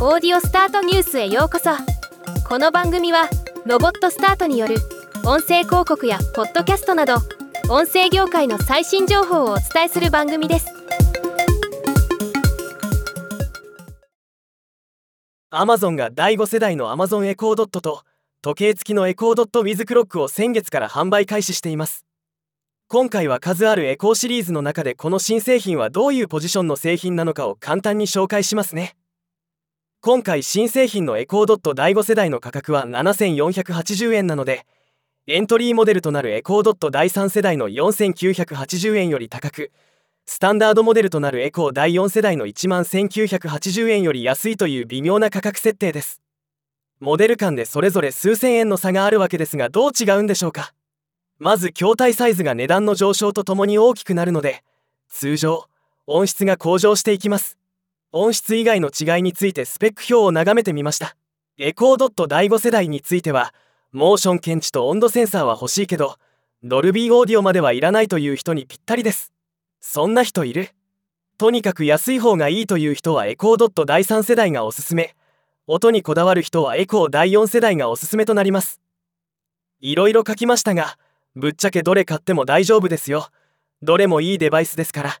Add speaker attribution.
Speaker 1: オーディオスタートニュースへようこそ。この番組はロボットスタートによる音声広告やポッドキャストなど音声業界の最新情報をお伝えする番組です。
Speaker 2: アマゾンが第5世代の Amazon エコードットと時計付きのエコードットウィズクロックを先月から販売開始しています。今回は数あるエコーシリーズの中でこの新製品はどういうポジションの製品なのかを簡単に紹介しますね。今回新製品のエコードット第5世代の価格は7480円なのでエントリーモデルとなるエコードット第3世代の4980円より高くスタンダードモデルとなるエコー第4世代の11980円より安いという微妙な価格設定です。モデル間でそれぞれ数千円の差があるわけですがどう違うんでしょうか？まず筐体サイズが値段の上昇とともに大きくなるので通常音質が向上していきます。音質以外の違いについてスペック表を眺めてみました。エコードット第5世代についてはモーション検知と温度センサーは欲しいけどドルビーオーディオまではいらないという人にぴったりです。そんな人いる？とにかく安い方がいいという人はエコードット第3世代がおすすめ。音にこだわる人はエコー第4世代がおすすめとなります。いろいろ書きましたがぶっちゃけどれ買っても大丈夫ですよ。どれもいいデバイスですから。